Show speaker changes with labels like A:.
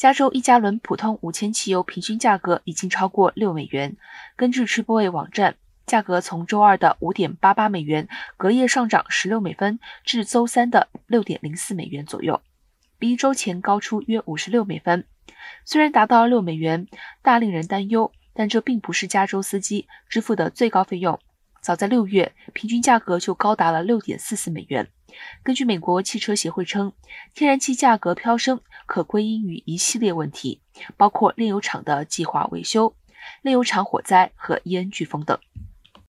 A: 加州一加仑普通五千汽油平均价格已经超过六美元。根据 Triple A 网站，价格从周二的五点八八美元隔夜上涨十六美分至周三的六点零四美元左右，比一周前高出约五十六美分。虽然达到六美元，大令人担忧，但这并不是加州司机支付的最高费用。早在六月，平均价格就高达了六点四四美元。根据美国汽车协会称，天然气价格飙升可归因于一系列问题，包括炼油厂的计划维修、炼油厂火灾和烟飓风等。